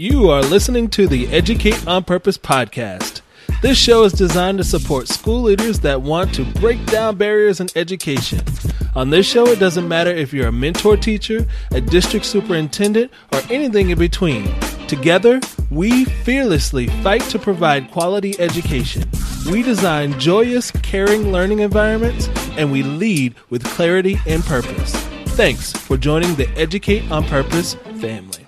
You are listening to the Educate on Purpose podcast. This show is designed to support school leaders that want to break down barriers in education. On this show, it doesn't matter if you're a mentor teacher, a district superintendent, or anything in between. Together, we fearlessly fight to provide quality education. We design joyous, caring learning environments, and we lead with clarity and purpose. Thanks for joining the Educate on Purpose family.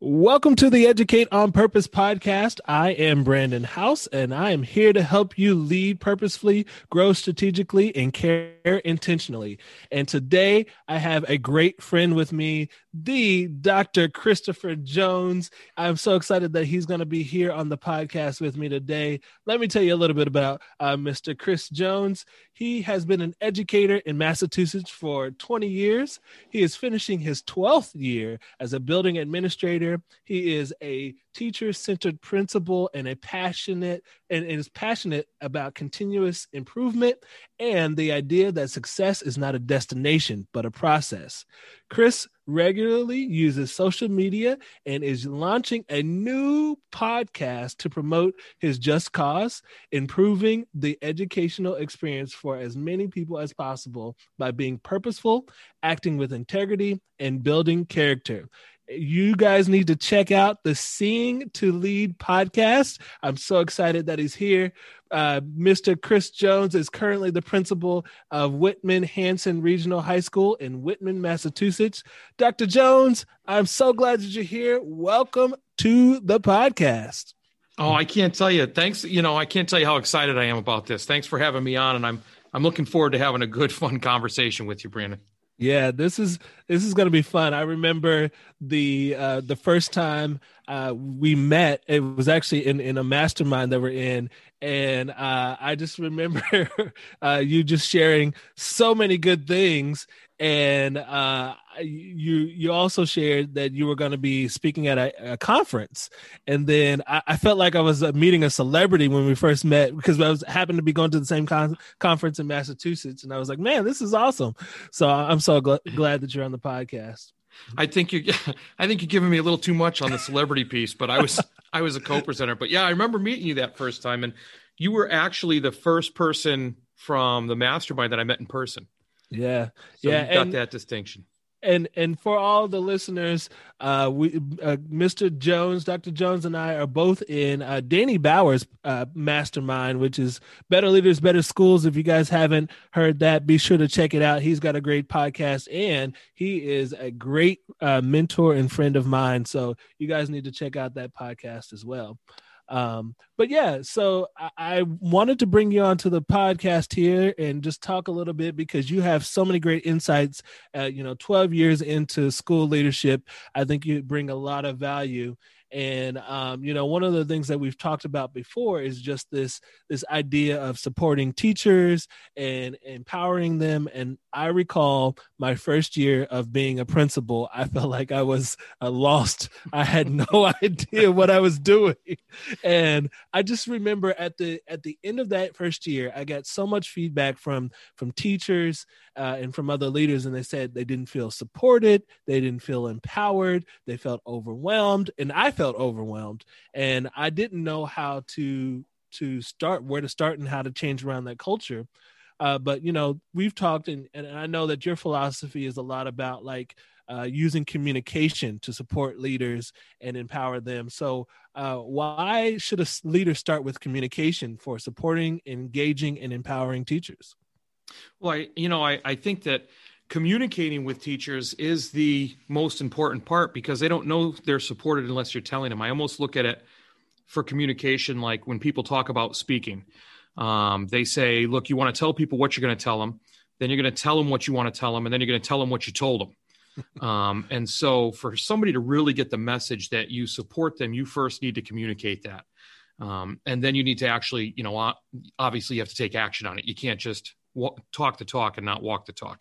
Welcome to the Educate on Purpose podcast. I am Brandon House, and I am here to help you lead purposefully, grow strategically, and care intentionally. And today I have a great friend with me, the Dr. Christopher Jones. I'm so excited that he's going to be here on the podcast with me today. Let me tell you a little bit about uh, Mr. Chris Jones. He has been an educator in Massachusetts for 20 years. He is finishing his 12th year as a building administrator he is a teacher centered principal and a passionate and, and is passionate about continuous improvement and the idea that success is not a destination but a process. Chris regularly uses social media and is launching a new podcast to promote his just cause, improving the educational experience for as many people as possible by being purposeful, acting with integrity, and building character you guys need to check out the Seeing to Lead podcast. I'm so excited that he's here. Uh, Mr. Chris Jones is currently the principal of Whitman Hanson Regional High School in Whitman, Massachusetts. Dr. Jones, I'm so glad that you're here. Welcome to the podcast. Oh, I can't tell you. Thanks. You know, I can't tell you how excited I am about this. Thanks for having me on, and I'm I'm looking forward to having a good, fun conversation with you, Brandon. Yeah, this is this is gonna be fun. I remember the uh, the first time uh, we met. It was actually in in a mastermind that we're in, and uh, I just remember uh, you just sharing so many good things, and uh, you you also shared that you were going to be speaking at a, a conference, and then I, I, felt like I was uh, meeting a celebrity when we first met because I was happened to be going to the same con- conference in Massachusetts, and I was like, man, this is awesome. So I'm so gl- glad that you're on the podcast. I think you, I think you're giving me a little too much on the celebrity piece, but I was I was a co-presenter. But yeah, I remember meeting you that first time, and you were actually the first person from the mastermind that I met in person. Yeah, so yeah, got and, that distinction and and for all the listeners, uh, we uh, Mr. Jones, Dr. Jones, and I are both in uh, Danny Bauer's uh, mastermind, which is Better Leaders, Better Schools. If you guys haven't heard that, be sure to check it out. He's got a great podcast, and he is a great uh, mentor and friend of mine. So you guys need to check out that podcast as well. Um, but yeah, so I, I, wanted to bring you onto the podcast here and just talk a little bit because you have so many great insights. Uh, you know, 12 years into school leadership, I think you bring a lot of value and um, you know one of the things that we've talked about before is just this this idea of supporting teachers and empowering them. And i recall my first year of being a principal i felt like i was uh, lost. I had no idea what i was doing. And i just remember at the at the end of that first year i got so much feedback from from teachers uh, and from other leaders, and they said they didn't feel supported, they didn't feel empowered, they felt overwhelmed, and I felt overwhelmed, and I didn't know how to to start, where to start, and how to change around that culture. Uh, but you know, we've talked, and, and I know that your philosophy is a lot about like uh, using communication to support leaders and empower them. So, uh, why should a leader start with communication for supporting, engaging, and empowering teachers? Well, I, you know, I, I think that communicating with teachers is the most important part because they don't know they're supported unless you're telling them. I almost look at it for communication like when people talk about speaking. Um, they say, look, you want to tell people what you're going to tell them, then you're going to tell them what you want to tell them, and then you're going to tell them what you told them. um, and so, for somebody to really get the message that you support them, you first need to communicate that. Um, and then you need to actually, you know, obviously you have to take action on it. You can't just talk the talk and not walk the talk.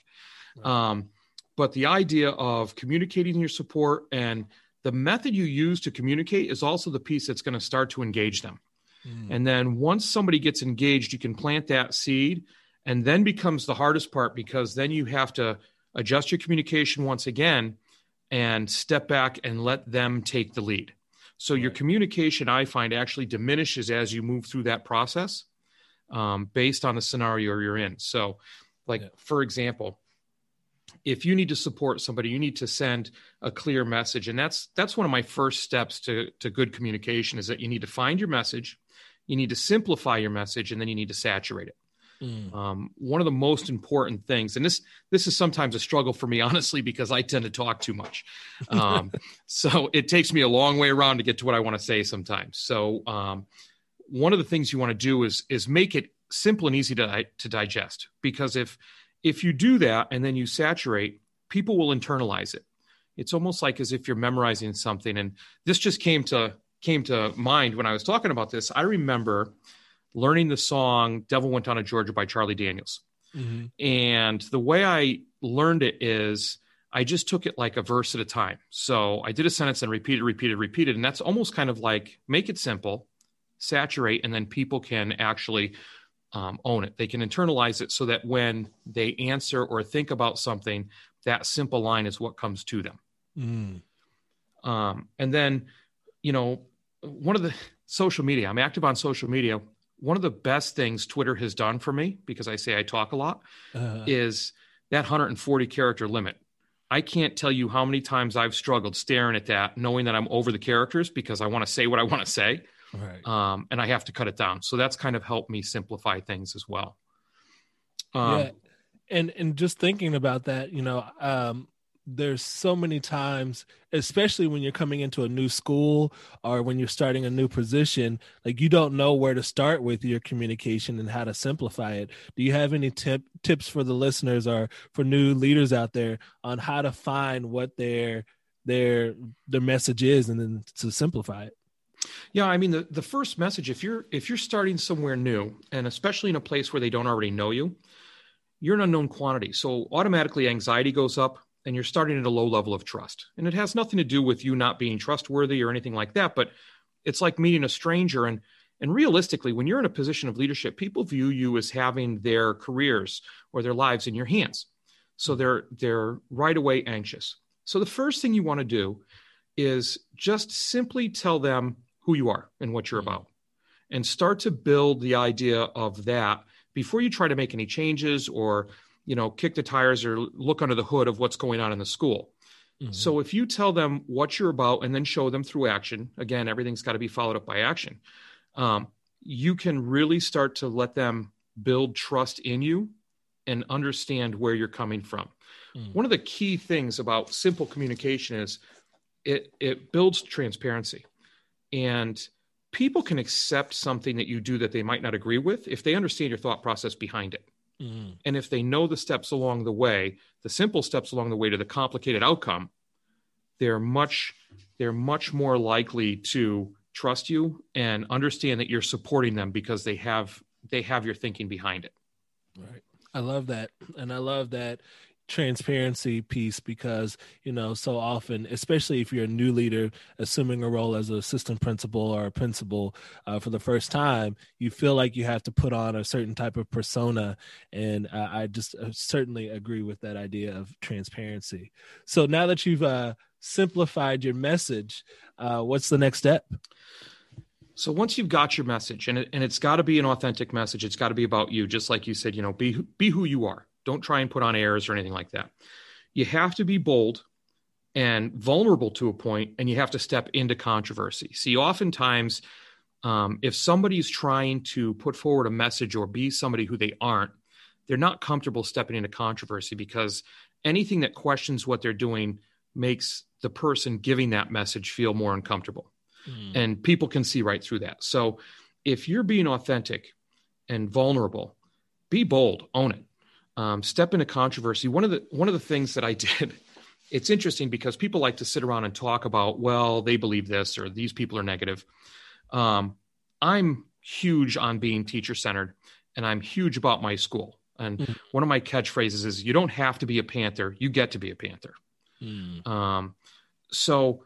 Um, but the idea of communicating your support and the method you use to communicate is also the piece that's going to start to engage them. Mm. And then once somebody gets engaged, you can plant that seed, and then becomes the hardest part because then you have to adjust your communication once again and step back and let them take the lead. So your communication, I find, actually diminishes as you move through that process um, based on the scenario you're in. So, like yeah. for example, if you need to support somebody, you need to send a clear message, and that's that's one of my first steps to to good communication is that you need to find your message, you need to simplify your message, and then you need to saturate it. Mm. Um, one of the most important things, and this this is sometimes a struggle for me, honestly, because I tend to talk too much. Um, so it takes me a long way around to get to what I want to say sometimes. So um, one of the things you want to do is is make it simple and easy to to digest. Because if if you do that and then you saturate, people will internalize it. It's almost like as if you're memorizing something. And this just came to came to mind when I was talking about this. I remember learning the song Devil Went Down to Georgia by Charlie Daniels. Mm-hmm. And the way I learned it is I just took it like a verse at a time. So I did a sentence and repeated, repeated, repeated. And that's almost kind of like make it simple, saturate, and then people can actually um, own it. They can internalize it so that when they answer or think about something, that simple line is what comes to them. Mm. Um, and then, you know, one of the social media, I'm active on social media one of the best things Twitter has done for me, because I say I talk a lot, uh, is that 140 character limit. I can't tell you how many times I've struggled staring at that, knowing that I'm over the characters because I want to say what I want to say. Right. Um, and I have to cut it down. So that's kind of helped me simplify things as well. Um, yeah. And, and just thinking about that, you know, um, there's so many times especially when you're coming into a new school or when you're starting a new position like you don't know where to start with your communication and how to simplify it do you have any tip tips for the listeners or for new leaders out there on how to find what their their their message is and then to simplify it yeah, I mean the, the first message if you're if you're starting somewhere new and especially in a place where they don't already know you, you're an unknown quantity. So automatically anxiety goes up, and you're starting at a low level of trust. And it has nothing to do with you not being trustworthy or anything like that, but it's like meeting a stranger and and realistically, when you're in a position of leadership, people view you as having their careers or their lives in your hands. So they're they're right away anxious. So the first thing you want to do is just simply tell them who you are and what you're about and start to build the idea of that before you try to make any changes or you know, kick the tires or look under the hood of what's going on in the school. Mm-hmm. So if you tell them what you're about and then show them through action, again, everything's got to be followed up by action. Um, you can really start to let them build trust in you and understand where you're coming from. Mm. One of the key things about simple communication is it it builds transparency. And people can accept something that you do that they might not agree with if they understand your thought process behind it. Mm-hmm. And if they know the steps along the way, the simple steps along the way to the complicated outcome, they're much they're much more likely to trust you and understand that you're supporting them because they have they have your thinking behind it. Right. I love that. And I love that transparency piece because you know so often especially if you're a new leader assuming a role as an assistant principal or a principal uh, for the first time you feel like you have to put on a certain type of persona. And uh, i just uh, certainly agree with that idea of transparency. So now that you've uh, simplified your message uh, what's the next step? So once you've got your message and, it, and it's got to be an authentic message it's got to be about you just like you said you know be be who you are don't try and put on airs or anything like that. You have to be bold and vulnerable to a point, and you have to step into controversy. See, oftentimes, um, if somebody's trying to put forward a message or be somebody who they aren't, they're not comfortable stepping into controversy because anything that questions what they're doing makes the person giving that message feel more uncomfortable. Mm. And people can see right through that. So if you're being authentic and vulnerable, be bold, own it um, step into controversy. One of the one of the things that I did, it's interesting because people like to sit around and talk about, well, they believe this or these people are negative. Um, I'm huge on being teacher centered, and I'm huge about my school. And mm. one of my catchphrases is, "You don't have to be a Panther; you get to be a Panther." Mm. Um, so,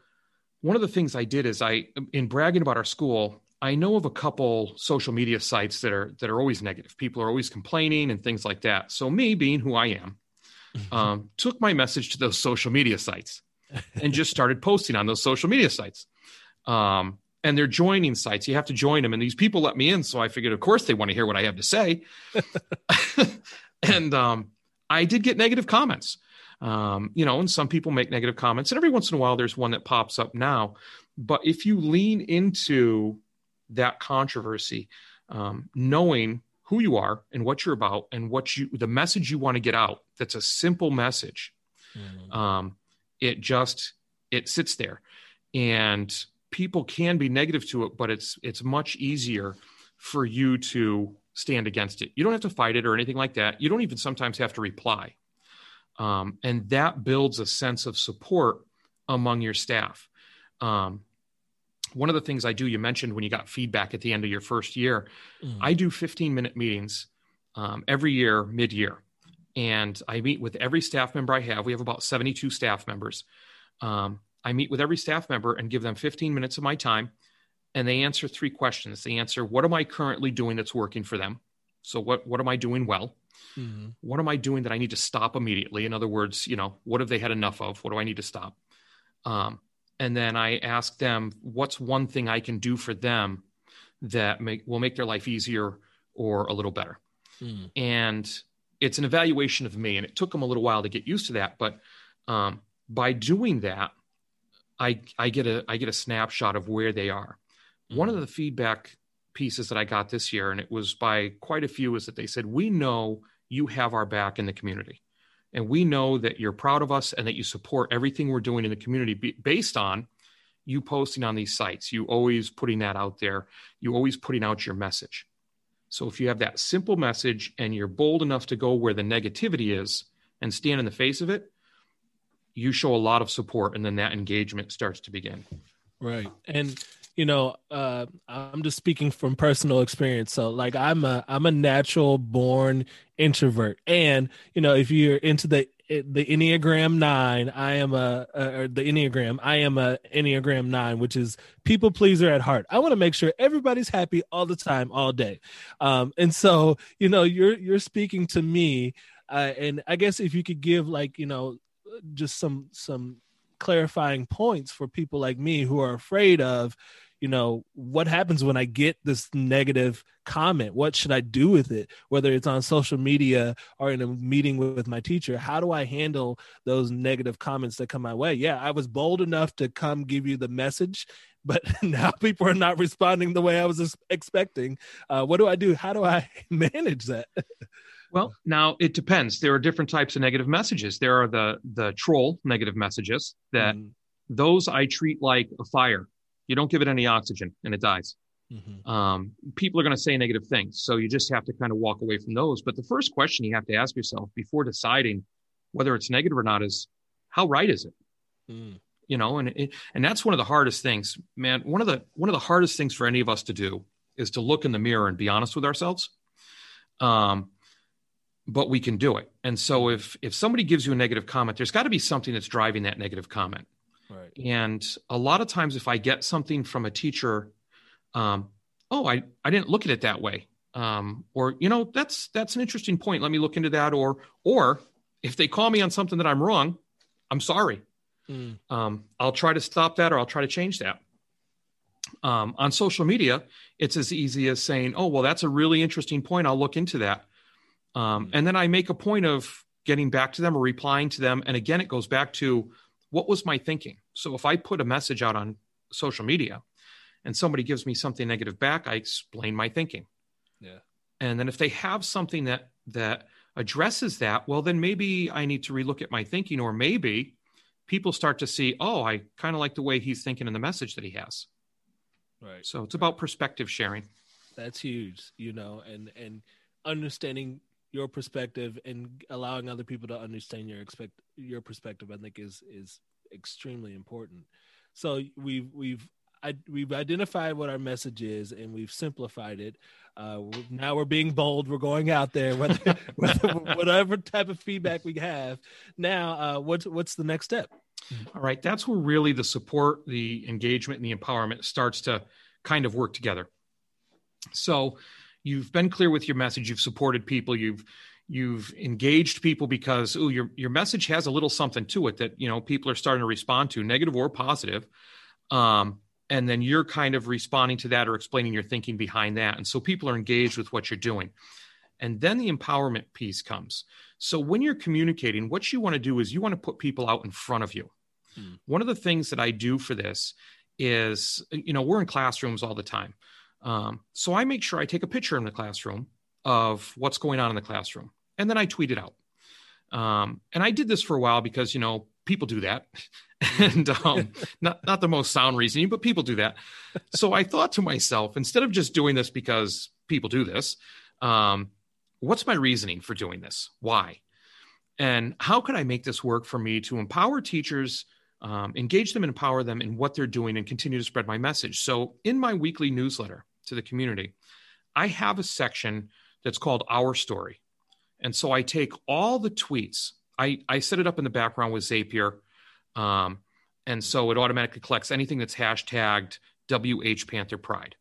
one of the things I did is I, in bragging about our school, I know of a couple social media sites that are that are always negative. People are always complaining and things like that. So me, being who I am, mm-hmm. um, took my message to those social media sites, and just started posting on those social media sites. Um, and they're joining sites. You have to join them. And these people let me in. So I figured, of course, they want to hear what I have to say. and um, I did get negative comments. Um, you know, and some people make negative comments. And every once in a while, there's one that pops up now. But if you lean into that controversy, um, knowing who you are and what you're about and what you, the message you want to get out, that's a simple message. Mm-hmm. Um, it just, it sits there. And people can be negative to it, but it's it's much easier for you to stand against it. You don't have to fight it or anything like that. You don't even sometimes have to reply, um, and that builds a sense of support among your staff. Um, one of the things I do, you mentioned when you got feedback at the end of your first year, mm. I do 15 minute meetings um, every year, mid year. And I meet with every staff member I have. We have about 72 staff members. Um, I meet with every staff member and give them 15 minutes of my time, and they answer three questions. They answer, What am I currently doing that's working for them? So, what, what am I doing well? Mm-hmm. What am I doing that I need to stop immediately? In other words, you know, what have they had enough of? What do I need to stop? Um, and then I ask them, What's one thing I can do for them that make, will make their life easier or a little better? Mm. And it's an evaluation of me, and it took them a little while to get used to that. But um, by doing that, I I get a I get a snapshot of where they are. Mm-hmm. One of mm-hmm. the feedback pieces that I got this year, and it was by quite a few, is that they said, "We know you have our back in the community, and we know that you're proud of us and that you support everything we're doing in the community based on." you posting on these sites, you always putting that out there, you always putting out your message. So if you have that simple message and you're bold enough to go where the negativity is and stand in the face of it, you show a lot of support and then that engagement starts to begin right and you know uh, i'm just speaking from personal experience. So like i'm a i'm a natural born introvert. And you know if you're into the the enneagram 9 i am a uh, the enneagram i am a enneagram 9 which is people pleaser at heart. I want to make sure everybody's happy all the time all day. Um and so you know you're you're speaking to me uh, and i guess if you could give like you know just some some clarifying points for people like me who are afraid of you know what happens when i get this negative comment? What should i do with it? Whether it's on social media or in a meeting with my teacher how do i handle those negative comments that come my way? Yeah i was bold enough to come give you the message but now people are not responding the way i was expecting. Uh, what do i do? How do i manage that Well, now it depends. There are different types of negative messages. There are the the troll negative messages that mm. those I treat like a fire. You don't give it any oxygen and it dies. Mm-hmm. Um, people are going to say negative things, so you just have to kind of walk away from those. But the first question you have to ask yourself before deciding whether it's negative or not is, how right is it? Mm. You know, and it, and that's one of the hardest things, man. One of the one of the hardest things for any of us to do is to look in the mirror and be honest with ourselves. Um, but we can do it. And so if if somebody gives you a negative comment, there's got to be something that's driving that negative comment. Right. And a lot of times, if I get something from a teacher, um, oh, I I didn't look at it that way, um, or you know, that's that's an interesting point. Let me look into that. Or or if they call me on something that I'm wrong, I'm sorry. Mm. Um, I'll try to stop that, or I'll try to change that. Um, on social media, it's as easy as saying, "Oh, well, that's a really interesting point. I'll look into that." Um, and then I make a point of getting back to them or replying to them. And again, it goes back to what was my thinking? So if I put a message out on social media and somebody gives me something negative back, I explain my thinking. Yeah. And then if they have something that that addresses that, well, then maybe I need to relook at my thinking, or maybe people start to see, oh, I kind of like the way he's thinking in the message that he has. Right. So it's about perspective sharing. That's huge, you know, and and understanding your perspective and allowing other people to understand your expect your perspective i think is is extremely important so we've we've I, we've identified what our message is and we've simplified it. Uh, now we're being bold. We're going out there, whether, whatever type of feedback we have. Now, uh, what's what's the next step? All right, that's where really the support, the engagement, and the empowerment starts to kind of work together. So, you've been clear with your message you've supported people you've you've engaged people because oh your your message has a little something to it that you know people are starting to respond to negative or positive um, and then you're kind of responding to that or explaining your thinking behind that. And so people are engaged with what you're doing. And then the empowerment piece comes. So when you're communicating what you want to do is you want to put people out in front of you. Hmm. one of the things that i do for this is you know we're in classrooms all the time um, so i make sure i take a picture in the classroom of what's going on in the classroom and then I tweet it out. Um, and I did this for a while because you know people do that, and um, not not the most sound reasoning, but people do that. So I thought to myself, instead of just doing this because people do this, um, what's my reasoning for doing this? Why? And how could I make this work for me to empower teachers, um, engage them and empower them in what they're doing, and continue to spread my message? So in my weekly newsletter to the community, I have a section that's called Our Story. And so I take all the tweets, I, I set it up in the background with Zapier. Um, and so it automatically collects anything that's hashtagged WH Panther Pride.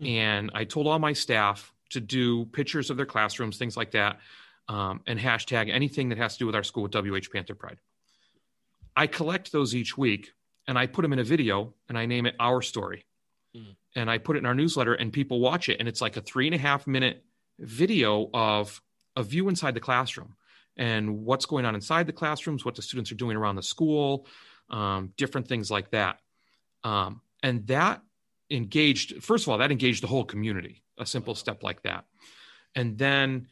Mm-hmm. And I told all my staff to do pictures of their classrooms, things like that, um, and hashtag anything that has to do with our school with WH Panther Pride. I collect those each week and I put them in a video and I name it Our Story. Mm-hmm. And I put it in our newsletter and people watch it. And it's like a three and a half minute video of a view inside the classroom and what's going on inside the classrooms, what the students are doing around the school, um, different things like that. Um, and that engaged, first of all, that engaged the whole community, a simple step like that. And then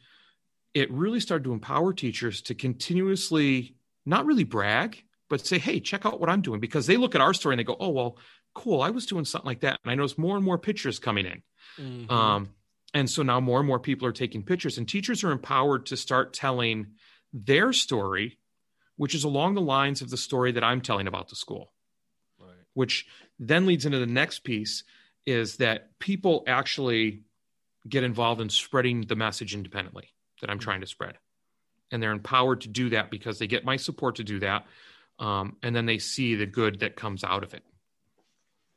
it really started to empower teachers to continuously not really brag, but say, hey, check out what I'm doing. Because they look at our story and they go, oh, well, cool, I was doing something like that. And I notice more and more pictures coming in. Mm-hmm. Um, and so now more and more people are taking pictures, and teachers are empowered to start telling their story, which is along the lines of the story that I'm telling about the school. Right. Which then leads into the next piece is that people actually get involved in spreading the message independently that I'm mm-hmm. trying to spread. And they're empowered to do that because they get my support to do that. Um, and then they see the good that comes out of it.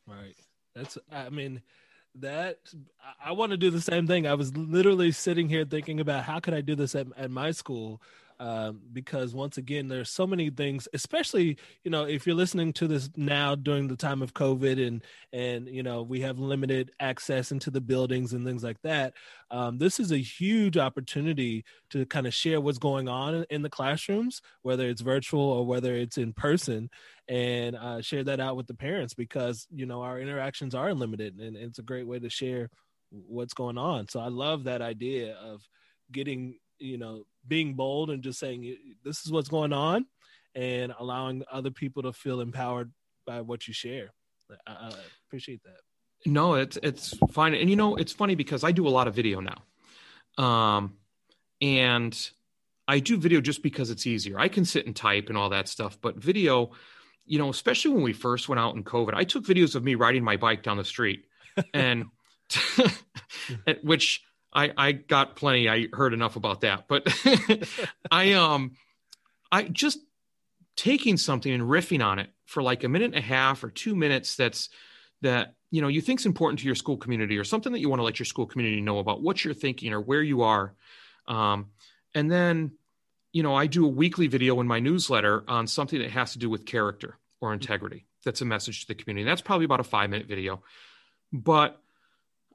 Right. That's, I mean, that I want to do the same thing. I was literally sitting here thinking about how could I do this at, at my school um, because once again there's so many things especially you know if you're listening to this now during the time of covid and and you know we have limited access into the buildings and things like that um, this is a huge opportunity to kind of share what's going on in the classrooms whether it's virtual or whether it's in person and uh, share that out with the parents because you know our interactions are limited and it's a great way to share what's going on. So i love that idea of getting you know being bold and just saying this is what's going on and allowing other people to feel empowered by what you share. I, I appreciate that. No it's it's fine. And you know it's funny because i do a lot of video now. Um and i do video just because it's easier. I can sit and type and all that stuff but video you know especially when we first went out in covid i took videos of me riding my bike down the street and which I I got plenty. I heard enough about that, but I um I just taking something and riffing on it for like a minute and a half or two minutes. That's that you know you think's important to your school community or something that you want to let your school community know about what you're thinking or where you are, um, and then you know I do a weekly video in my newsletter on something that has to do with character or integrity. That's a message to the community. That's probably about a five minute video, but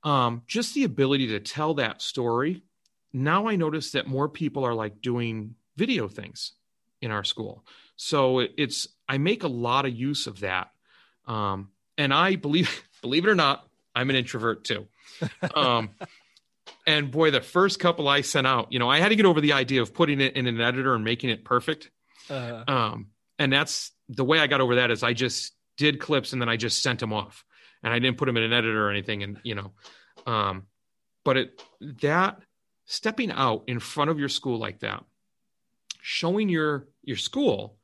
um, just the ability to tell that story. Now I notice that more people are like doing video things in our school. So it's I make a lot of use of that, um, and I believe believe it or not, I'm an introvert too. Um, and boy, the first couple I sent out, you know, I had to get over the idea of putting it in an editor and making it perfect. Uh-huh. Um, and that's the way I got over that is I just did clips and then I just sent them off and I didn't put them in an editor or anything. And you know, um, but it that stepping out in front of your school like that, showing your your school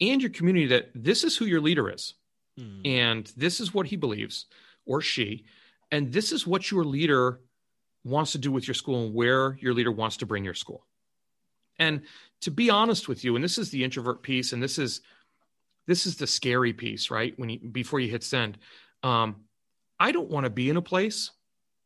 and your community that this is who your leader is, hmm. and this is what he believes or she, and this is what your leader wants to do with your school and where your leader wants to bring your school. And to be honest with you, and this is the introvert piece, and this is this is the scary piece, right? When you before you hit send, um, I don't want to be in a place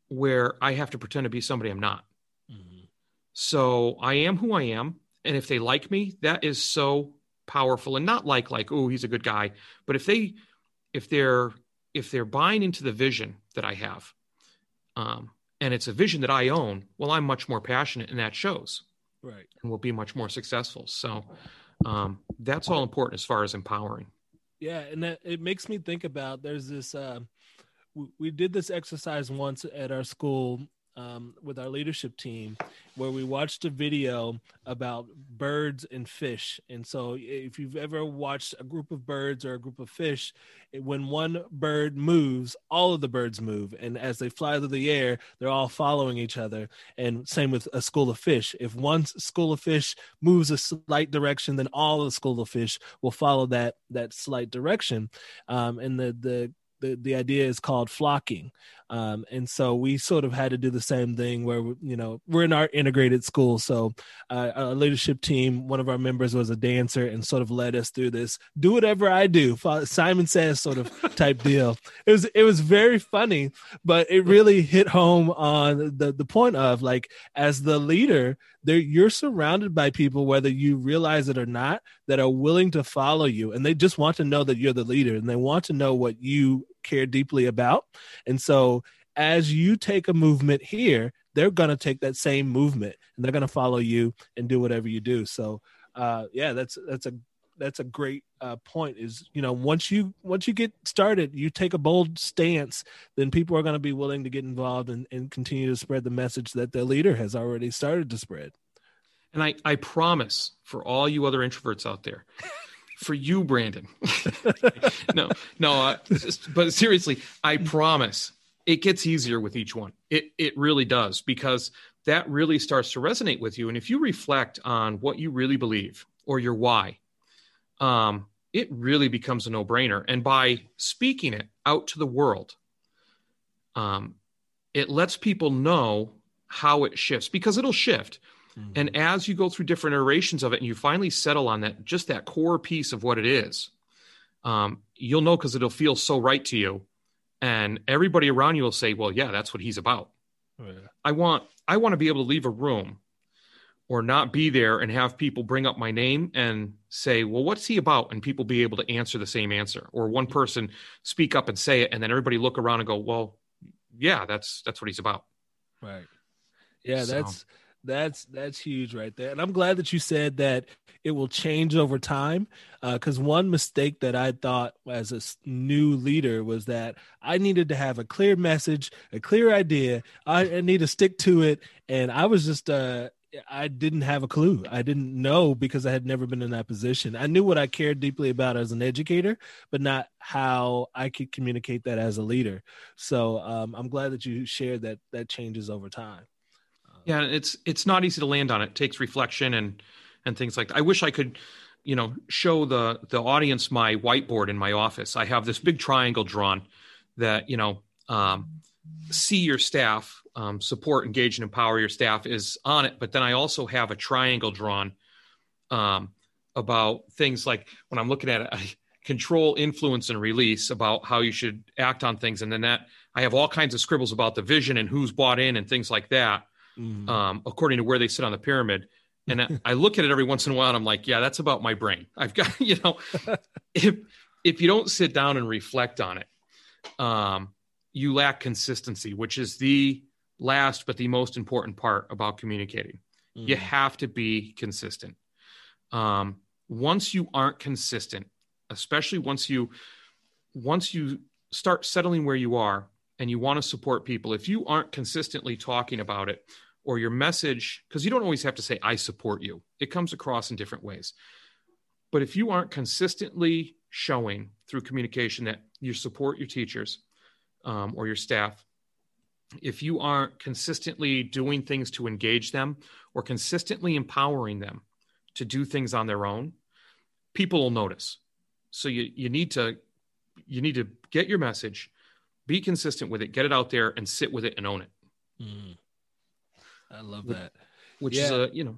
where I have to pretend to be somebody I'm not. Mm-hmm. So I am who I am. And if they like me, that is so powerful and not like like oh he's a good guy but if they if they're if they're buying into the vision that i have um and it's a vision that i own well i'm much more passionate and that shows right and will be much more successful so um that's all important as far as empowering yeah and that, it makes me think about there's this uh we, we did this exercise once at our school um, with our leadership team where we watched a video about birds and fish. And so, if you've ever watched a group of birds or a group of fish, when one bird moves, all of the birds move. And as they fly through the air, they're all following each other. And same with a school of fish. If one school of fish moves a slight direction, then all the school of fish will follow that that slight direction. Um, and the the the, the idea is called flocking um, and so we sort of had to do the same thing where, you know, we're in our integrated school. So uh, our leadership team, one of our members was a dancer and sort of led us through this, do whatever I do, Simon says sort of type deal. It was, it was very funny, but it really hit home on the, the point of like, as the leader, there you're surrounded by people, whether you realize it or not, that are willing to follow you. And they just want to know that you're the leader and they want to know what you care deeply about. And so as you take a movement here, they're going to take that same movement and they're going to follow you and do whatever you do. So, uh, yeah, that's, that's a, that's a great uh, point is you know once you once you get started you take a bold stance then people are going to be willing to get involved and, and continue to spread the message that their leader has already started to spread and i i promise for all you other introverts out there for you, Brandon. no, no, uh, but seriously, I promise it gets easier with each one. It it really does because that really starts to resonate with you. And if you reflect on what you really believe or your why, um, it really becomes a no brainer. And by speaking it out to the world, um, it lets people know how it shifts because it'll shift. Mm-hmm. And as you go through different iterations of it and you finally settle on that, just that core piece of what it is, um, you'll know because it'll feel so right to you. And everybody around you will say, well, yeah, that's what he's about. Oh, yeah. I want, I want to be able to leave a room or not be there and have people bring up my name and say, well, what's he about? And people be able to answer the same answer or one person speak up and say it. And then everybody look around and go, well, yeah, that's, that's what he's about. Right. Yeah. So. That's, that's that's huge right there, and I'm glad that you said that it will change over time. Because uh, one mistake that I thought as a new leader was that I needed to have a clear message, a clear idea. I, I need to stick to it, and I was just uh, I didn't have a clue. I didn't know because I had never been in that position. I knew what I cared deeply about as an educator, but not how I could communicate that as a leader. So um, I'm glad that you shared that that changes over time. Yeah, it's it's not easy to land on. It, it takes reflection and and things like that. I wish I could, you know, show the the audience my whiteboard in my office. I have this big triangle drawn that you know um, see your staff um, support, engage, and empower your staff is on it. But then I also have a triangle drawn um, about things like when I'm looking at it, I control, influence, and release about how you should act on things, and then that I have all kinds of scribbles about the vision and who's bought in and things like that mm. um, according to where they sit on the pyramid. And I, I look at it every once in a while and I'm like, yeah, that's about my brain. I've got, you know, if, if you don't sit down and reflect on it, um, you lack consistency, which is the last but the most important part about communicating. Mm. You have to be consistent. Um, once you aren't consistent, especially once you once you start settling where you are and you want to support people, if you aren't consistently talking about it or your message, because you don't always have to say, I support you, it comes across in different ways. But if you aren't consistently showing through communication that you support your teachers um, or your staff, if you aren't consistently doing things to engage them or consistently empowering them to do things on their own, people will notice. So you, you need to you need to get your message, be consistent with it, get it out there and sit with it and own it. Mm. I love that. Which yeah. is a, you know,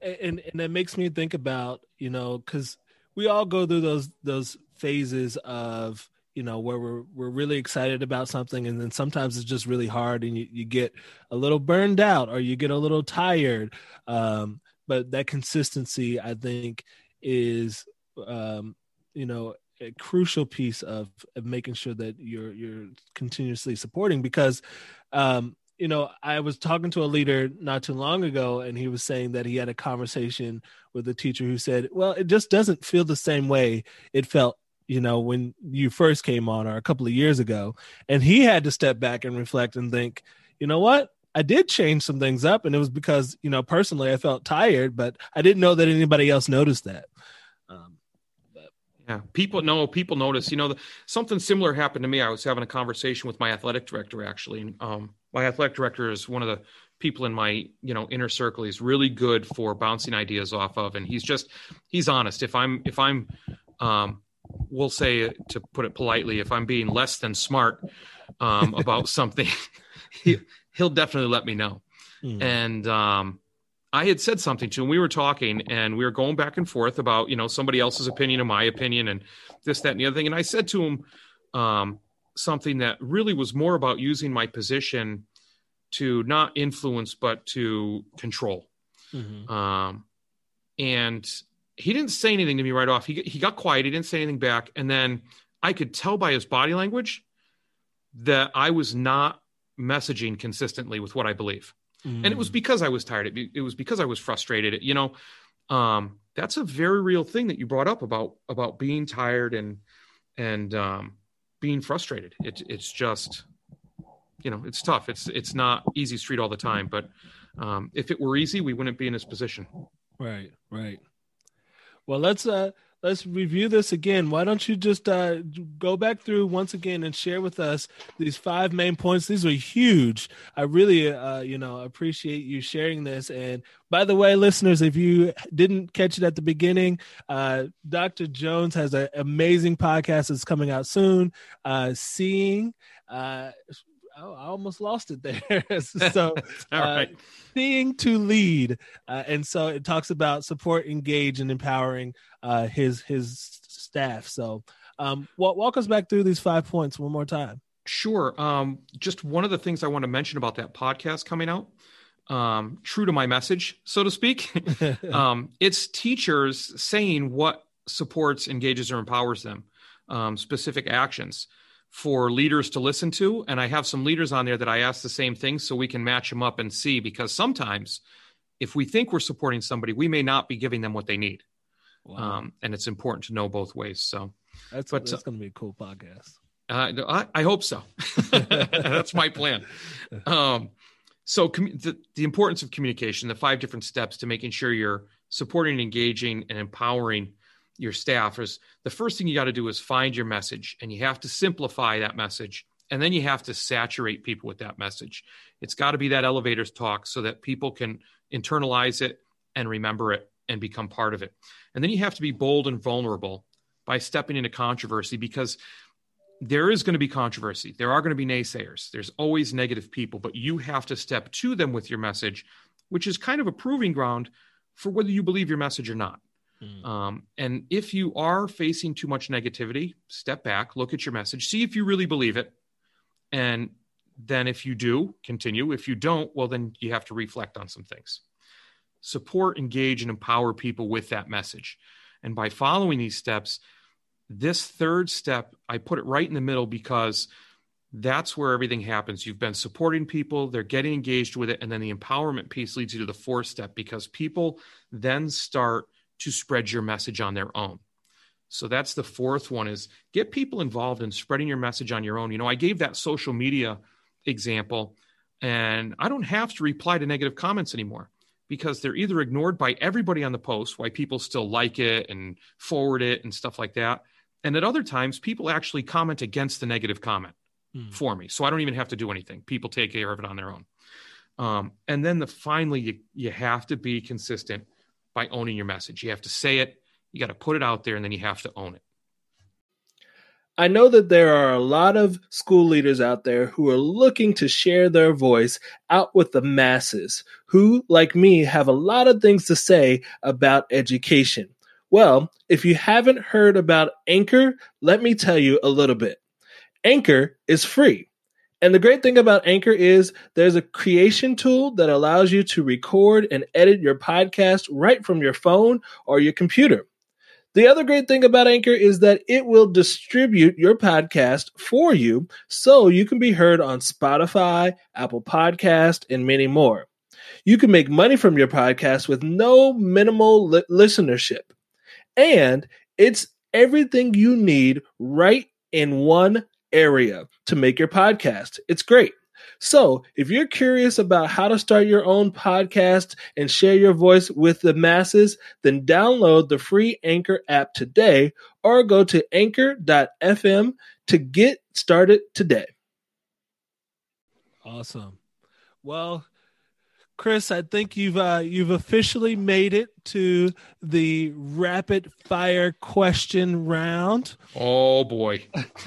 and and that makes me think about, you know, cuz we all go through those those phases of you know where we're we're really excited about something and then sometimes it's just really hard and you, you get a little burned out or you get a little tired um, but that consistency i think is um, you know a crucial piece of, of making sure that you're you're continuously supporting because um, you know i was talking to a leader not too long ago and he was saying that he had a conversation with a teacher who said well it just doesn't feel the same way it felt you know when you first came on or a couple of years ago and he had to step back and reflect and think you know what I did change some things up, and it was because you know personally I felt tired, but I didn't know that anybody else noticed that. Um, yeah, people know. People notice. You know, the, something similar happened to me. I was having a conversation with my athletic director. Actually, um, my athletic director is one of the people in my you know inner circle. He's really good for bouncing ideas off of, and he's just he's honest. If I'm if I'm um, we'll say to put it politely, if I'm being less than smart um, about something, he, he'll definitely let me know. Mm. And um, I had said something to him. We were talking and we were going back and forth about, you know, somebody else's opinion and my opinion and this, that, and the other thing. And I said to him um, something that really was more about using my position to not influence, but to control. Mm-hmm. Um, and he didn't say anything to me right off. He, he got quiet. He didn't say anything back. And then I could tell by his body language that I was not messaging consistently with what I believe. Mm. And it was mm. because I was tired. It, it was because I was frustrated. You know, um, that's a very real thing that you brought up about about being tired and and um, being frustrated. It, it's just, you know, it's tough. It's it's not easy street all the time. But um, if it were easy, we wouldn't be in this position. Right. Right. Well, let's uh let's review this again. Why don't you just uh, go back through once again and share with us these five main points? These are huge. I really, uh, you know, appreciate you sharing this. And by the way, listeners, if you didn't catch it at the beginning, uh, Dr. Jones has an amazing podcast that's coming out soon. Uh, seeing. Uh, oh, I almost lost it there. so, uh, seeing to lead, uh, and so it talks about support, engage, and empowering uh, his his staff. So, um, walk, walk us back through these five points one more time. Sure. Um, just one of the things I want to mention about that podcast coming out, um, true to my message, so to speak, um, it's teachers saying what supports, engages, or empowers them, um, specific actions for leaders to listen to. And I have some leaders on there that I ask the same thing so we can match them up and see because sometimes if we think we're supporting somebody, we may not be giving them what they need. Wow. Um, and it's important to know both ways. So that's, but, that's going to be a cool podcast. Uh, I, I, hope so. that's my plan. Um, so com- the, the importance of communication, the five different steps to making sure you're supporting, engaging, and empowering your staff is the first thing you got to do is find your message and you have to simplify that message and then you have to saturate people with that message. It's got to be that elevators talk so that people can internalize it and remember it and become part of it. And then you have to be bold and vulnerable by stepping into controversy because there is going to be controversy. There are going to be naysayers. There's always negative people but you have to step to them with your message which is kind of a proving ground for whether you believe your message or not Mm. Um, and if you are facing too much negativity, step back, look at your message, see if you really believe it. And then if you do, continue. If you don't, well, then you have to reflect on some things. Support, engage, and empower people with that message. And by following these steps, this third step, I put it right in the middle because that's where everything happens. You've been supporting people, they're getting engaged with it. And then the empowerment piece leads you to the fourth step because people then start – to spread your message on their own. So that's the fourth one is get people involved in spreading your message on your own. You know, I gave that social media example and I don't have to reply to negative comments anymore because they're either ignored by everybody on the post, why people still like it and forward it and stuff like that. And at other times, people actually comment against the negative comment mm. for me. So I don't even have to do anything. People take care of it on their own. Um, and then the finally, you, you have to be consistent by owning your message. You have to say it, you got to put it out there, and then you have to own it. I know that there are a lot of school leaders out there who are looking to share their voice out with the masses, who, like me, have a lot of things to say about education. Well, if you haven't heard about Anchor, let me tell you a little bit. Anchor is free. And the great thing about Anchor is there's a creation tool that allows you to record and edit your podcast right from your phone or your computer. The other great thing about Anchor is that it will distribute your podcast for you so you can be heard on Spotify, Apple Podcast, and many more. You can make money from your podcast with no minimal li- listenership. And it's everything you need right in one area to make your podcast. It's great. So, if you're curious about how to start your own podcast and share your voice with the masses, then download the free Anchor app today or go to anchor.fm to get started today. Awesome. Well, Chris, I think you've uh, you've officially made it to the rapid fire question round. Oh boy,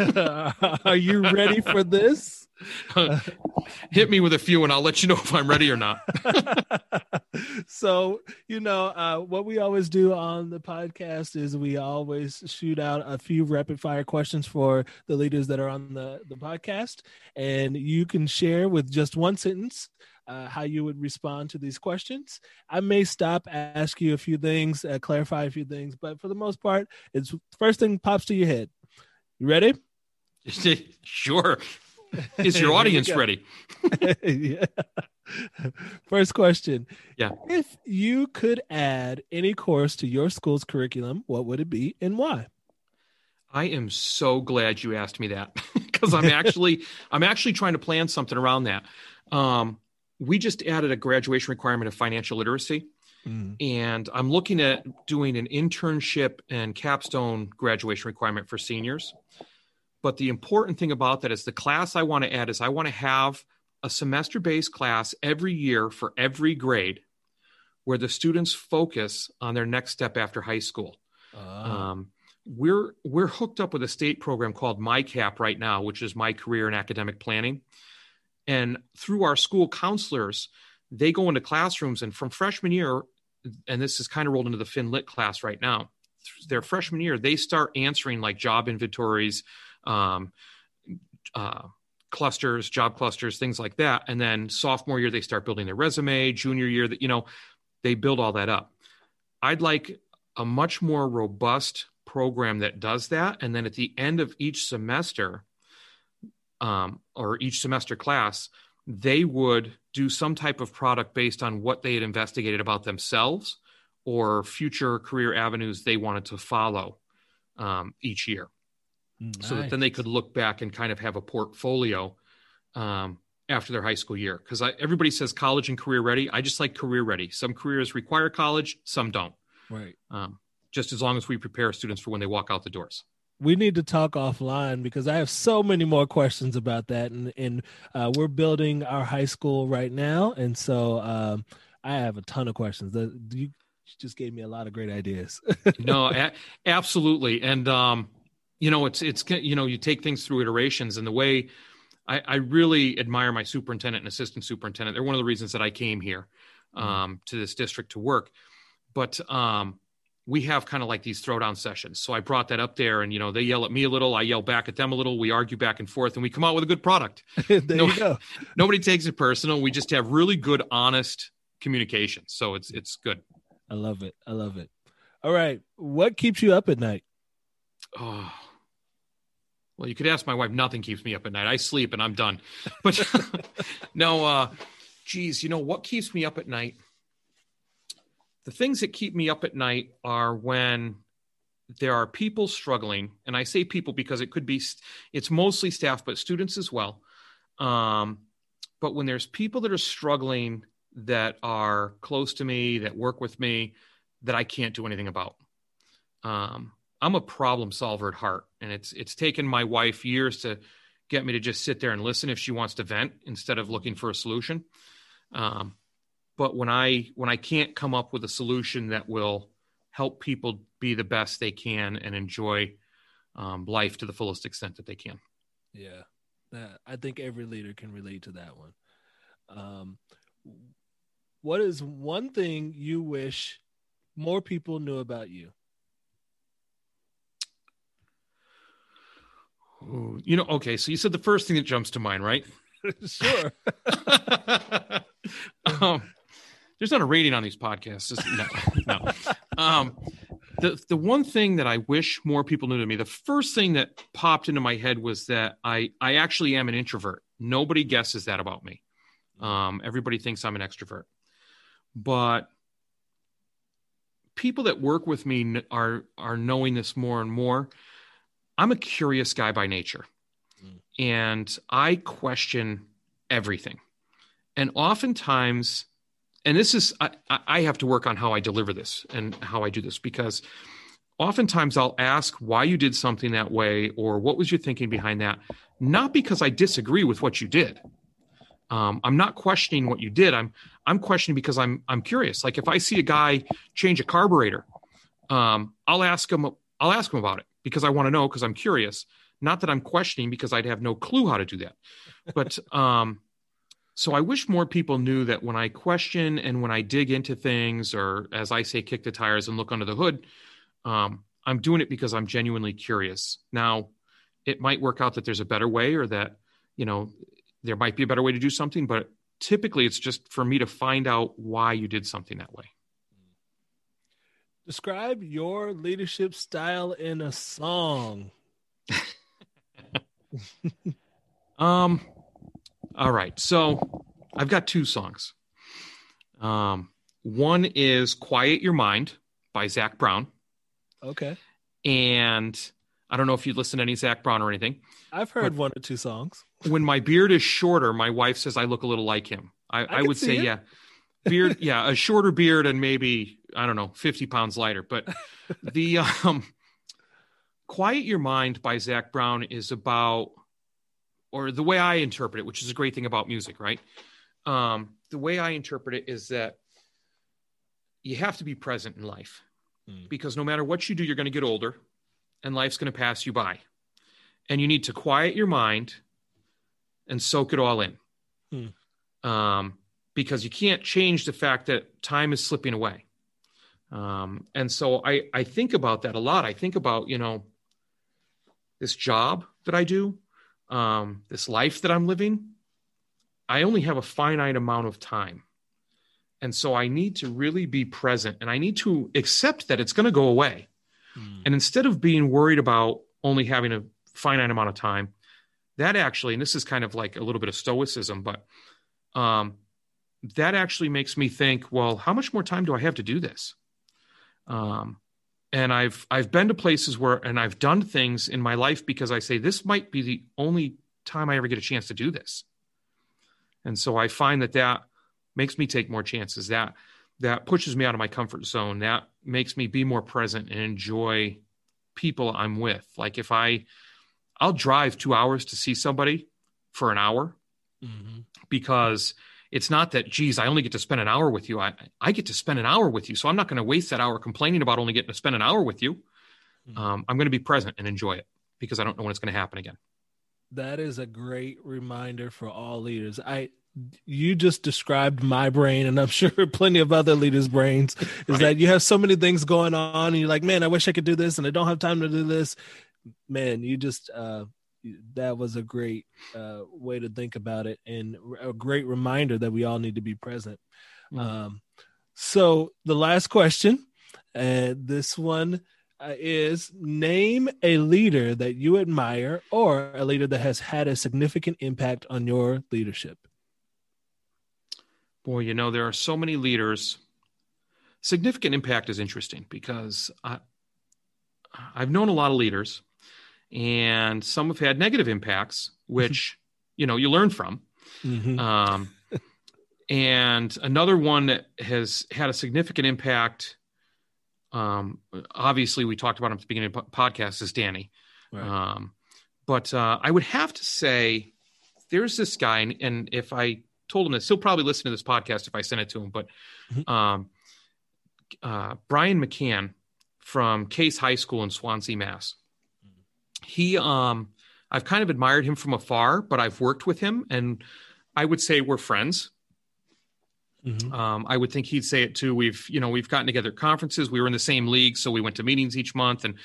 are you ready for this? Hit me with a few, and I'll let you know if I'm ready or not. so, you know, uh, what we always do on the podcast is we always shoot out a few rapid fire questions for the leaders that are on the the podcast, and you can share with just one sentence uh, how you would respond to these questions. I may stop, ask you a few things, uh, clarify a few things, but for the most part, it's first thing pops to your head. You ready? sure. Is your audience ready? yeah. First question. Yeah. If you could add any course to your school's curriculum, what would it be and why? I am so glad you asked me that because I'm actually I'm actually trying to plan something around that. Um, we just added a graduation requirement of financial literacy. Mm. And I'm looking at doing an internship and capstone graduation requirement for seniors. But the important thing about that is the class I want to add is I want to have a semester based class every year for every grade where the students focus on their next step after high school. Uh. Um, we're we're hooked up with a state program called MyCap right now, which is my career in academic planning. And through our school counselors, they go into classrooms and from freshman year, and this is kind of rolled into the Fin Lit class right now. Their freshman year, they start answering like job inventories, um, uh, clusters, job clusters, things like that. And then sophomore year, they start building their resume. Junior year, that you know, they build all that up. I'd like a much more robust program that does that. And then at the end of each semester, um, or each semester class, they would do some type of product based on what they had investigated about themselves or future career avenues they wanted to follow um, each year. Nice. So that then they could look back and kind of have a portfolio um, after their high school year. Because everybody says college and career ready. I just like career ready. Some careers require college, some don't. Right. Um, just as long as we prepare students for when they walk out the doors we need to talk offline because I have so many more questions about that, and and uh, we're building our high school right now, and so um, I have a ton of questions. The, you just gave me a lot of great ideas. no, a- absolutely, and um, you know, it's it's you know, you take things through iterations, and the way I, I really admire my superintendent and assistant superintendent. They're one of the reasons that I came here mm-hmm. um, to this district to work, but um, we have kind of like these throwdown sessions. So I brought that up there, and you know they yell at me a little, I yell back at them a little. We argue back and forth, and we come out with a good product. there no, you go. Nobody takes it personal. We just have really good, honest communication. So it's it's good. I love it. I love it. All right, what keeps you up at night? Oh, well, you could ask my wife. Nothing keeps me up at night. I sleep and I'm done. But no, uh, geez, you know what keeps me up at night? The things that keep me up at night are when there are people struggling and i say people because it could be it's mostly staff but students as well um, but when there's people that are struggling that are close to me that work with me that i can't do anything about um, i'm a problem solver at heart and it's it's taken my wife years to get me to just sit there and listen if she wants to vent instead of looking for a solution um, but when i when i can't come up with a solution that will help people be the best they can and enjoy um, life to the fullest extent that they can yeah i think every leader can relate to that one um, what is one thing you wish more people knew about you Ooh, you know, okay. So you said the first thing that jumps to mind, right? sure. um, there's not a rating on these podcasts. Just, no, no. Um, the the one thing that I wish more people knew to me, the first thing that popped into my head was that I I actually am an introvert. Nobody guesses that about me. Um, everybody thinks I'm an extrovert, but people that work with me are are knowing this more and more. I'm a curious guy by nature, mm. and I question everything, and oftentimes and this is I, I have to work on how I deliver this and how I do this because oftentimes I'll ask why you did something that way or what was your thinking behind that, not because I disagree with what you did. Um, I'm not questioning what you did. I'm I'm questioning because I'm I'm curious. Like if I see a guy change a carburetor, um, I'll ask him I'll ask him about it because I want to know because I'm curious. Not that I'm questioning because I'd have no clue how to do that. But um, so I wish more people knew that when I question and when I dig into things, or as I say, kick the tires and look under the hood, um, I'm doing it because I'm genuinely curious. Now, it might work out that there's a better way, or that you know there might be a better way to do something, but typically it's just for me to find out why you did something that way. Describe your leadership style in a song. um all right. So I've got two songs. Um, one is Quiet Your Mind by Zac Brown. Okay. And I don't know if you listen to any Zac Brown or anything. I've heard one or two songs. when my beard is shorter, my wife says I look a little like him. I, I, I would say, it. yeah. Beard, yeah, a shorter beard and maybe, I don't know, 50 pounds lighter. But the um, Quiet Your Mind by Zac Brown is about or the way I interpret it, which is a great thing about music, right? Um, the way I interpret it is that you have to be present in life mm. because no matter what you do, you're going to get older and life's going to pass you by. And you need to quiet your mind and soak it all in. Mm. Um, because you can't change the fact that time is slipping away. Um, and so I, I think about that a lot. I think about, you know, this job that I do um, this life that I'm living, I only have a finite amount of time. And so I need to really be present and I need to accept that it's going to go away. Mm. And instead of being worried about only having a finite amount of time, that actually, and this is kind of like a little bit of stoicism, but um, that actually makes me think, well, how much more time do I have to do this? Um, and I've I've been to places where and I've done things in my life because I say this might be the only time I ever get a chance to do this. And so I find that that makes me take more chances. That that pushes me out of my comfort zone. That makes me be more present and enjoy people I'm with. Like if I I'll drive 2 hours to see somebody for an hour mm-hmm. because it's not that geez i only get to spend an hour with you. I, I get to spend an hour with you. So i'm not going to waste that hour complaining about only getting to spend an hour with you. Mm-hmm. um, i'm going to be present and enjoy it because i don't know when it's going to happen again. That is a great reminder for all leaders. I you just described my brain and i'm sure plenty of other leaders brains is right. that you have so many things going on and you're like man i wish i could do this and i don't have time to do this. Man you just uh that was a great uh, way to think about it and a great reminder that we all need to be present. Mm-hmm. Um, so the last question, and uh, this one uh, is name a leader that you admire or a leader that has had a significant impact on your leadership. Boy, you know, there are so many leaders. Significant impact is interesting because I, I've known a lot of leaders and some have had negative impacts, which you know you learn from. Mm-hmm. Um, and another one that has had a significant impact. Um, obviously, we talked about him at the beginning of the podcast is Danny. Right. Um, but uh, I would have to say there's this guy, and, and, if I told him this, he'll probably listen to this podcast if I send it to him. But mm-hmm. um, uh, Brian McCann from Case High School in Swansea, Mass he um I've kind of admired him from afar, but I've worked with him and I would say we're friends. Mm-hmm. Um, I would think he'd say it too. We've, you know, we've gotten together at conferences. We were in the same league, so we went to meetings each month. And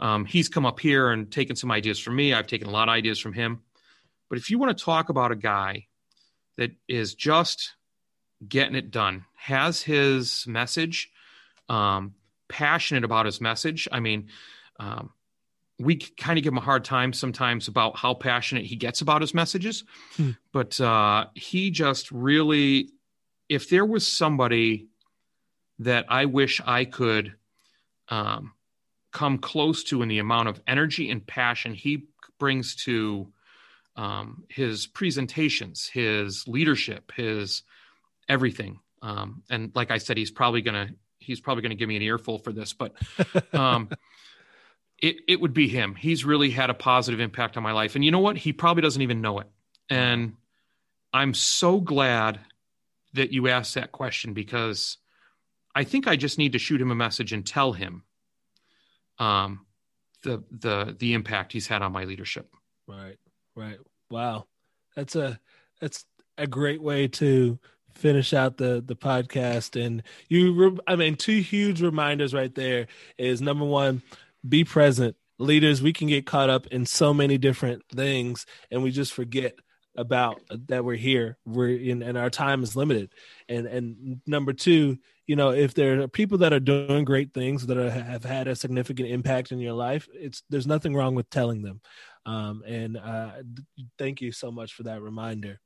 um, he's come up here and taken some ideas from me. I've taken a lot of ideas from him. But if you want to talk about a guy that is just getting it done, has his message, um, passionate about his message. I mean, um, we kind of give him a hard time sometimes about how passionate he gets about his messages, hmm. but uh, he just really, if there was somebody that I wish I could um, come close to in the amount of energy and passion he brings to um, his presentations, his leadership, his everything. Um, and like I said, he's probably gonna he's probably gonna give me an earful for this, but um, it it would be him. He's really had a positive impact on my life, and you know what? He probably doesn't even know it. And I'm so glad that you asked that question because I think I just need to shoot him a message and tell him um, the the the impact he's had on my leadership. Right. Right. Wow. That's a that's a great way to finish out the the podcast and you I mean two huge reminders right there is number 1 be present. Leaders we can get caught up in so many different things and we just forget about that we're here. We're in and our time is limited. And and number two you know if there are people that are doing great things that are, have had a significant impact in your life it's there's nothing wrong with telling them. Um, and uh, thank you so much for that reminder.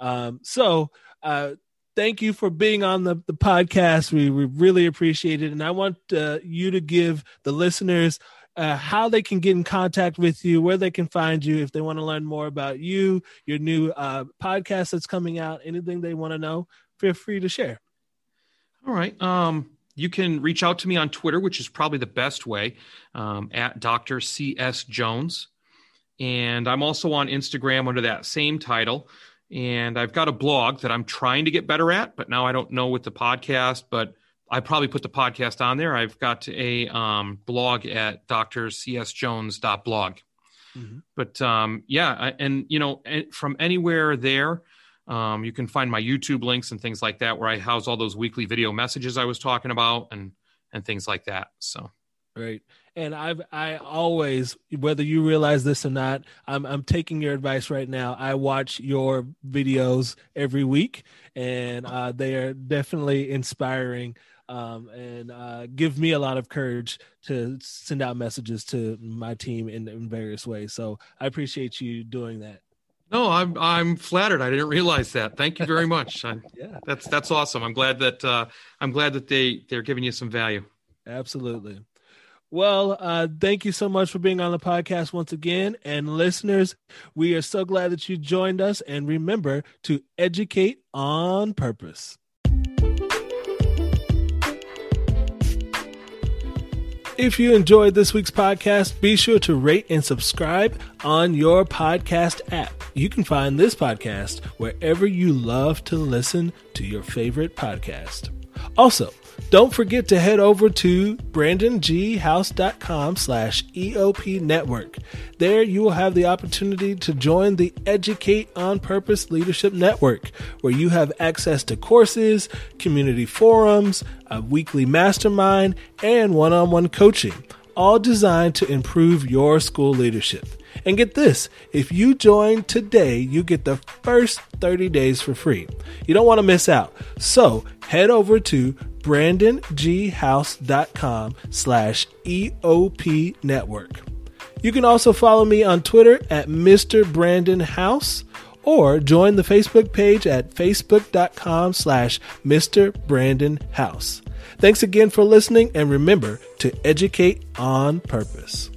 Um, so, uh, thank you for being on the, the podcast. We, we really appreciate it. And I want uh, you to give the listeners uh, how they can get in contact with you, where they can find you, if they want to learn more about you, your new uh, podcast that's coming out, anything they want to know, feel free to share. All right. Um, you can reach out to me on Twitter, which is probably the best way, um, at Dr. C.S. Jones. And I'm also on Instagram under that same title. And I've got a blog that I'm trying to get better at, but now I don't know with the podcast, but I probably put the podcast on there. I've got a um, blog at drcsjones.blog. Mm-hmm. But um, yeah, and you know, from anywhere there, um, you can find my YouTube links and things like that, where I house all those weekly video messages I was talking about, and and things like that. So Right. And I've I always, whether you realize this or not, I'm I'm taking your advice right now. I watch your videos every week, and uh, they are definitely inspiring. Um, and uh, give me a lot of courage to send out messages to my team in, in various ways. So I appreciate you doing that. No, I'm I'm flattered. I didn't realize that. Thank you very much. I, yeah, that's that's awesome. I'm glad that uh, I'm glad that they they're giving you some value. Absolutely. Well, uh, thank you so much for being on the podcast once again. And listeners, we are so glad that you joined us. And remember to educate on purpose. If you enjoyed this week's podcast, be sure to rate and subscribe on your podcast app. You can find this podcast wherever you love to listen to your favorite podcast. Also, don't forget to head over to brandonghouse.com slash EOP network. There you will have the opportunity to join the Educate on Purpose Leadership Network, where you have access to courses, community forums, a weekly mastermind, and one-on-one coaching, all designed to improve your school leadership. And get this if you join today, you get the first 30 days for free. You don't want to miss out. So head over to brandonghouse.com slash EOP network. You can also follow me on Twitter at Mr. Brandon House or join the Facebook page at facebook.com slash Mr. Brandon House. Thanks again for listening and remember to educate on purpose.